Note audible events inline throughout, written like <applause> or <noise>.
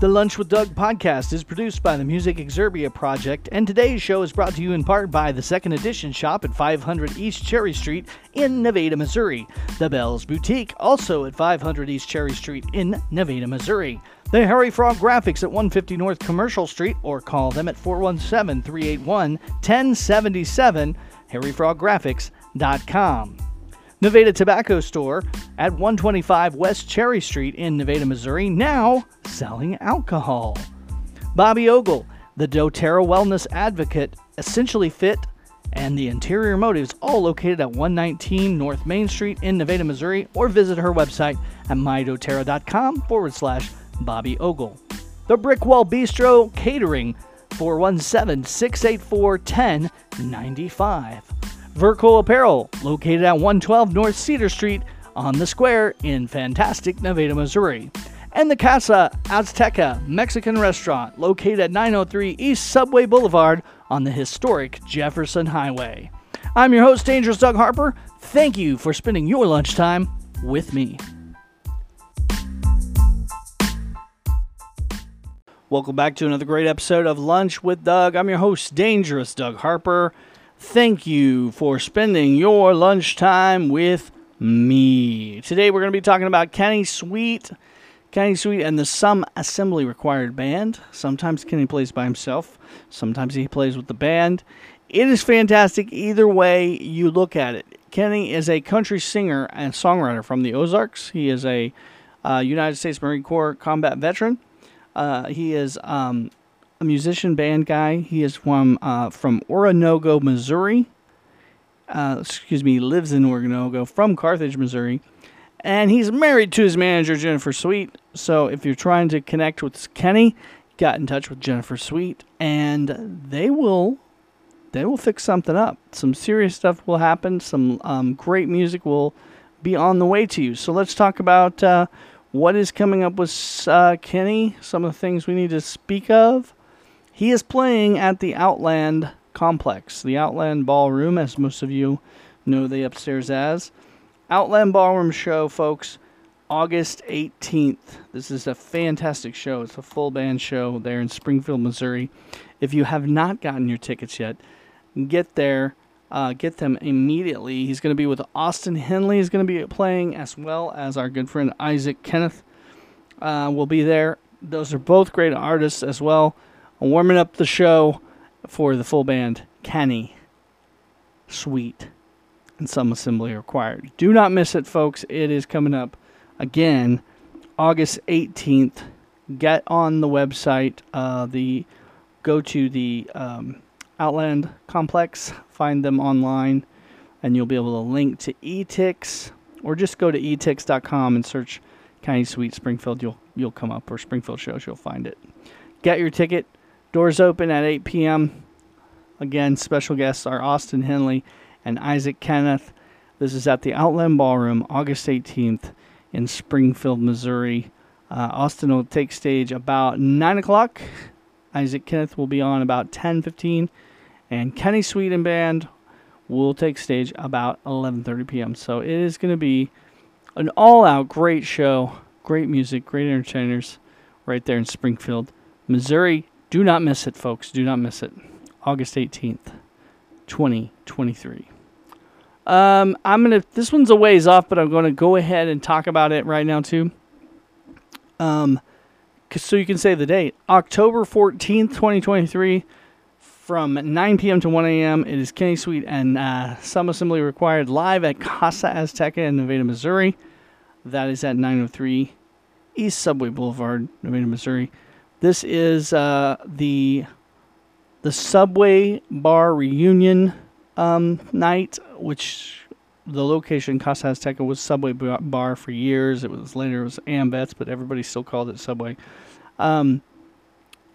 The Lunch with Doug podcast is produced by the Music Exerbia Project, and today's show is brought to you in part by the Second Edition shop at 500 East Cherry Street in Nevada, Missouri. The Bells Boutique, also at 500 East Cherry Street in Nevada, Missouri. The Harry Frog Graphics at 150 North Commercial Street, or call them at 417 381 1077, harryfroggraphics.com. Nevada Tobacco Store at 125 West Cherry Street in Nevada, Missouri, now selling alcohol. Bobby Ogle, the doTERRA Wellness Advocate, Essentially Fit, and the Interior Motives, all located at 119 North Main Street in Nevada, Missouri, or visit her website at mydoterra.com forward slash Bobby Ogle. The Brickwall Bistro Catering, 417 684 1095. Verco Apparel, located at 112 North Cedar Street on the square in fantastic Nevada, Missouri. And the Casa Azteca Mexican restaurant, located at 903 East Subway Boulevard on the historic Jefferson Highway. I'm your host, Dangerous Doug Harper. Thank you for spending your lunchtime with me. Welcome back to another great episode of Lunch with Doug. I'm your host, Dangerous Doug Harper. Thank you for spending your lunchtime with me. Today we're going to be talking about Kenny Sweet, Kenny Sweet and the Some Assembly Required Band. Sometimes Kenny plays by himself, sometimes he plays with the band. It is fantastic either way you look at it. Kenny is a country singer and songwriter from the Ozarks. He is a uh, United States Marine Corps combat veteran. Uh, he is um, a musician band guy. He is from uh, from Oronogo, Missouri. Uh, excuse me, lives in Oronogo from Carthage, Missouri, and he's married to his manager Jennifer Sweet. So if you're trying to connect with Kenny, get in touch with Jennifer Sweet, and they will they will fix something up. Some serious stuff will happen. Some um, great music will be on the way to you. So let's talk about uh, what is coming up with uh, Kenny. Some of the things we need to speak of. He is playing at the Outland Complex, the Outland Ballroom, as most of you know the upstairs as. Outland Ballroom show, folks, August 18th. This is a fantastic show. It's a full band show there in Springfield, Missouri. If you have not gotten your tickets yet, get there. Uh, get them immediately. He's going to be with Austin Henley. He's going to be playing as well as our good friend Isaac Kenneth uh, will be there. Those are both great artists as well. Warming up the show for the full band, Kenny, Sweet, and some assembly required. Do not miss it, folks. It is coming up again, August 18th. Get on the website. Uh, the go to the um, Outland Complex, find them online, and you'll be able to link to eTix, or just go to etix.com and search Kenny Sweet Springfield. You'll you'll come up, or Springfield shows. You'll find it. Get your ticket. Doors open at 8 p.m. Again, special guests are Austin Henley and Isaac Kenneth. This is at the Outland Ballroom, August 18th in Springfield, Missouri. Uh, Austin will take stage about 9 o'clock. Isaac Kenneth will be on about 10:15, and Kenny Sweet and Band will take stage about 11:30 p.m. So it is going to be an all-out great show, great music, great entertainers, right there in Springfield, Missouri. Do not miss it, folks. Do not miss it. August 18th, 2023. Um, I'm gonna. This one's a ways off, but I'm gonna go ahead and talk about it right now too. Um, so you can say the date, October 14th, 2023, from 9 p.m. to 1 a.m. It is Kenny Sweet and uh, Some Assembly Required live at Casa Azteca in Nevada, Missouri. That is at 903 East Subway Boulevard, Nevada, Missouri. This is uh, the the Subway Bar reunion um, night, which the location Casa Azteca was Subway Bar for years. It was later it was Ambets, but everybody still called it Subway. Um,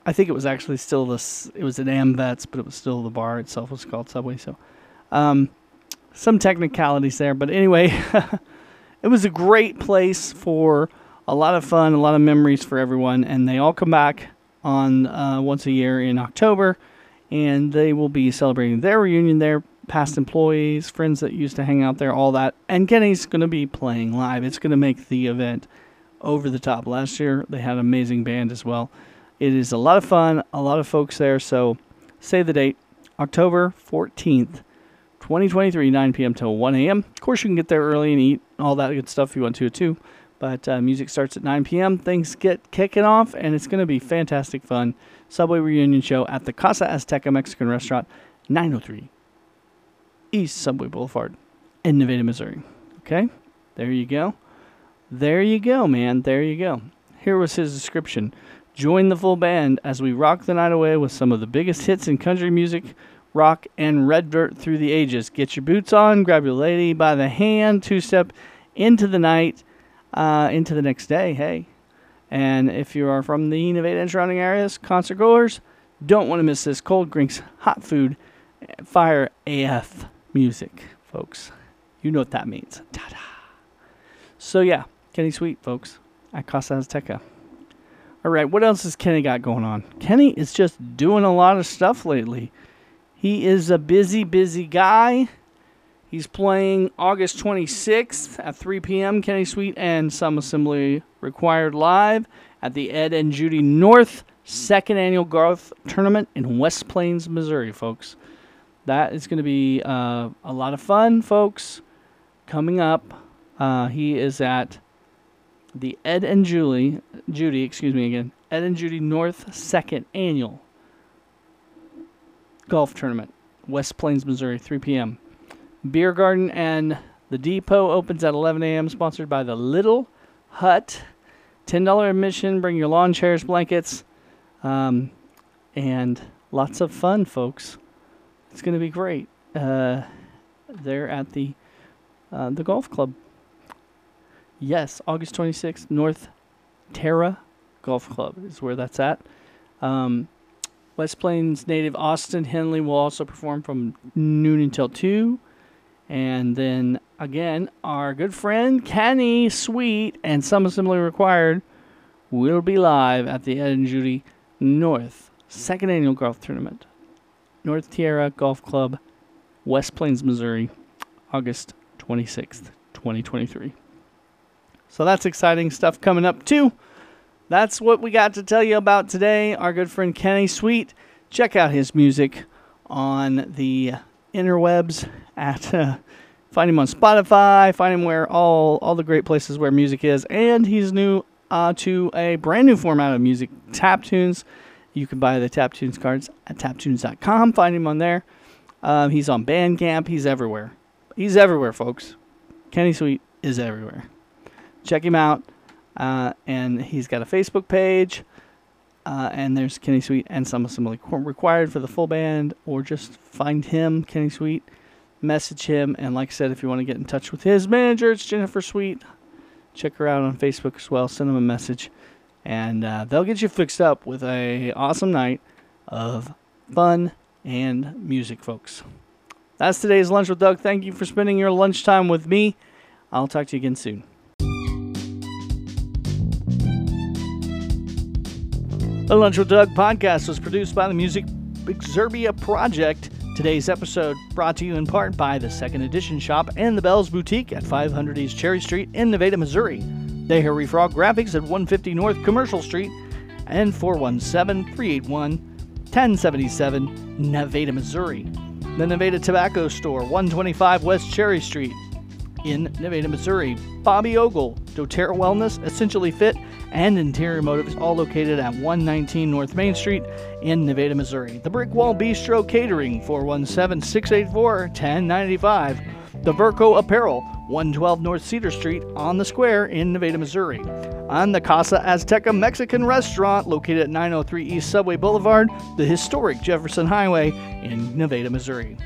I think it was actually still this. It was an Ambets, but it was still the bar itself was called Subway. So, um, some technicalities there, but anyway, <laughs> it was a great place for a lot of fun, a lot of memories for everyone, and they all come back on uh, once a year in October, and they will be celebrating their reunion there. Past employees, friends that used to hang out there, all that, and Kenny's going to be playing live. It's going to make the event over the top. Last year they had an amazing band as well. It is a lot of fun, a lot of folks there. So say the date, October 14th, 2023, 9 p.m. till 1 a.m. Of course, you can get there early and eat all that good stuff if you want to too. But uh, music starts at 9 p.m. Things get kicking off, and it's going to be fantastic fun. Subway reunion show at the Casa Azteca Mexican Restaurant, 903 East Subway Boulevard in Nevada, Missouri. Okay, there you go. There you go, man. There you go. Here was his description. Join the full band as we rock the night away with some of the biggest hits in country music, rock, and red dirt through the ages. Get your boots on, grab your lady by the hand, two step into the night, uh, into the next day. Hey. And if you are from the Nevada and surrounding areas, concert goers, don't want to miss this cold drinks, hot food, fire AF music, folks. You know what that means. Ta-da. So yeah, Kenny Sweet, folks, at Casa Azteca. All right, what else has Kenny got going on? Kenny is just doing a lot of stuff lately. He is a busy, busy guy. He's playing August 26th at 3 p.m. Kenny Sweet and Some Assembly Required live at the Ed and Judy North second annual golf tournament in West Plains, Missouri, folks. That is going to be uh, a lot of fun, folks. Coming up, uh, he is at the Ed and Julie, Judy, excuse me again, Ed and Judy North Second Annual Golf Tournament, West Plains, Missouri, 3 p.m. Beer Garden and the Depot opens at 11 a.m. Sponsored by the Little Hut. $10 admission. Bring your lawn chairs, blankets, um, and lots of fun, folks. It's going to be great. Uh, they're at the uh, the golf club. Yes, August 26th, North Terra Golf Club is where that's at. Um, West Plains native Austin Henley will also perform from noon until 2. And then again, our good friend Kenny Sweet and Some Assembly Required will be live at the Ed and Judy North second annual golf tournament. North Tierra Golf Club, West Plains, Missouri, August 26th, 2023. So that's exciting stuff coming up too. That's what we got to tell you about today. Our good friend Kenny Sweet. Check out his music on the interwebs at uh, find him on Spotify, find him where all all the great places where music is, and he's new uh, to a brand new format of music, Tap Tunes. You can buy the Tap Tunes cards at taptunes.com. Find him on there. Um, he's on Bandcamp. He's everywhere. He's everywhere, folks. Kenny Sweet is everywhere check him out. Uh, and he's got a Facebook page. Uh, and there's Kenny Sweet and some assembly required for the full band, or just find him, Kenny Sweet, message him. And like I said, if you want to get in touch with his manager, it's Jennifer Sweet. Check her out on Facebook as well. Send them a message, and uh, they'll get you fixed up with a awesome night of fun and music, folks. That's today's lunch with Doug. Thank you for spending your lunchtime with me. I'll talk to you again soon. The Lunch with Doug podcast was produced by the Music Exerbia Project. Today's episode brought to you in part by the Second Edition Shop and the Bells Boutique at 500 East Cherry Street in Nevada, Missouri. They have Frog Graphics at 150 North Commercial Street and 417 381 1077 Nevada, Missouri. The Nevada Tobacco Store, 125 West Cherry Street in Nevada, Missouri. Bobby Ogle, doTERRA Wellness, Essentially Fit, and Interior Motives, all located at 119 North Main Street in Nevada, Missouri. The Brick Wall Bistro Catering, 417 684 1095. The Verco Apparel, 112 North Cedar Street on the square in Nevada, Missouri. On the Casa Azteca Mexican Restaurant, located at 903 East Subway Boulevard, the historic Jefferson Highway in Nevada, Missouri.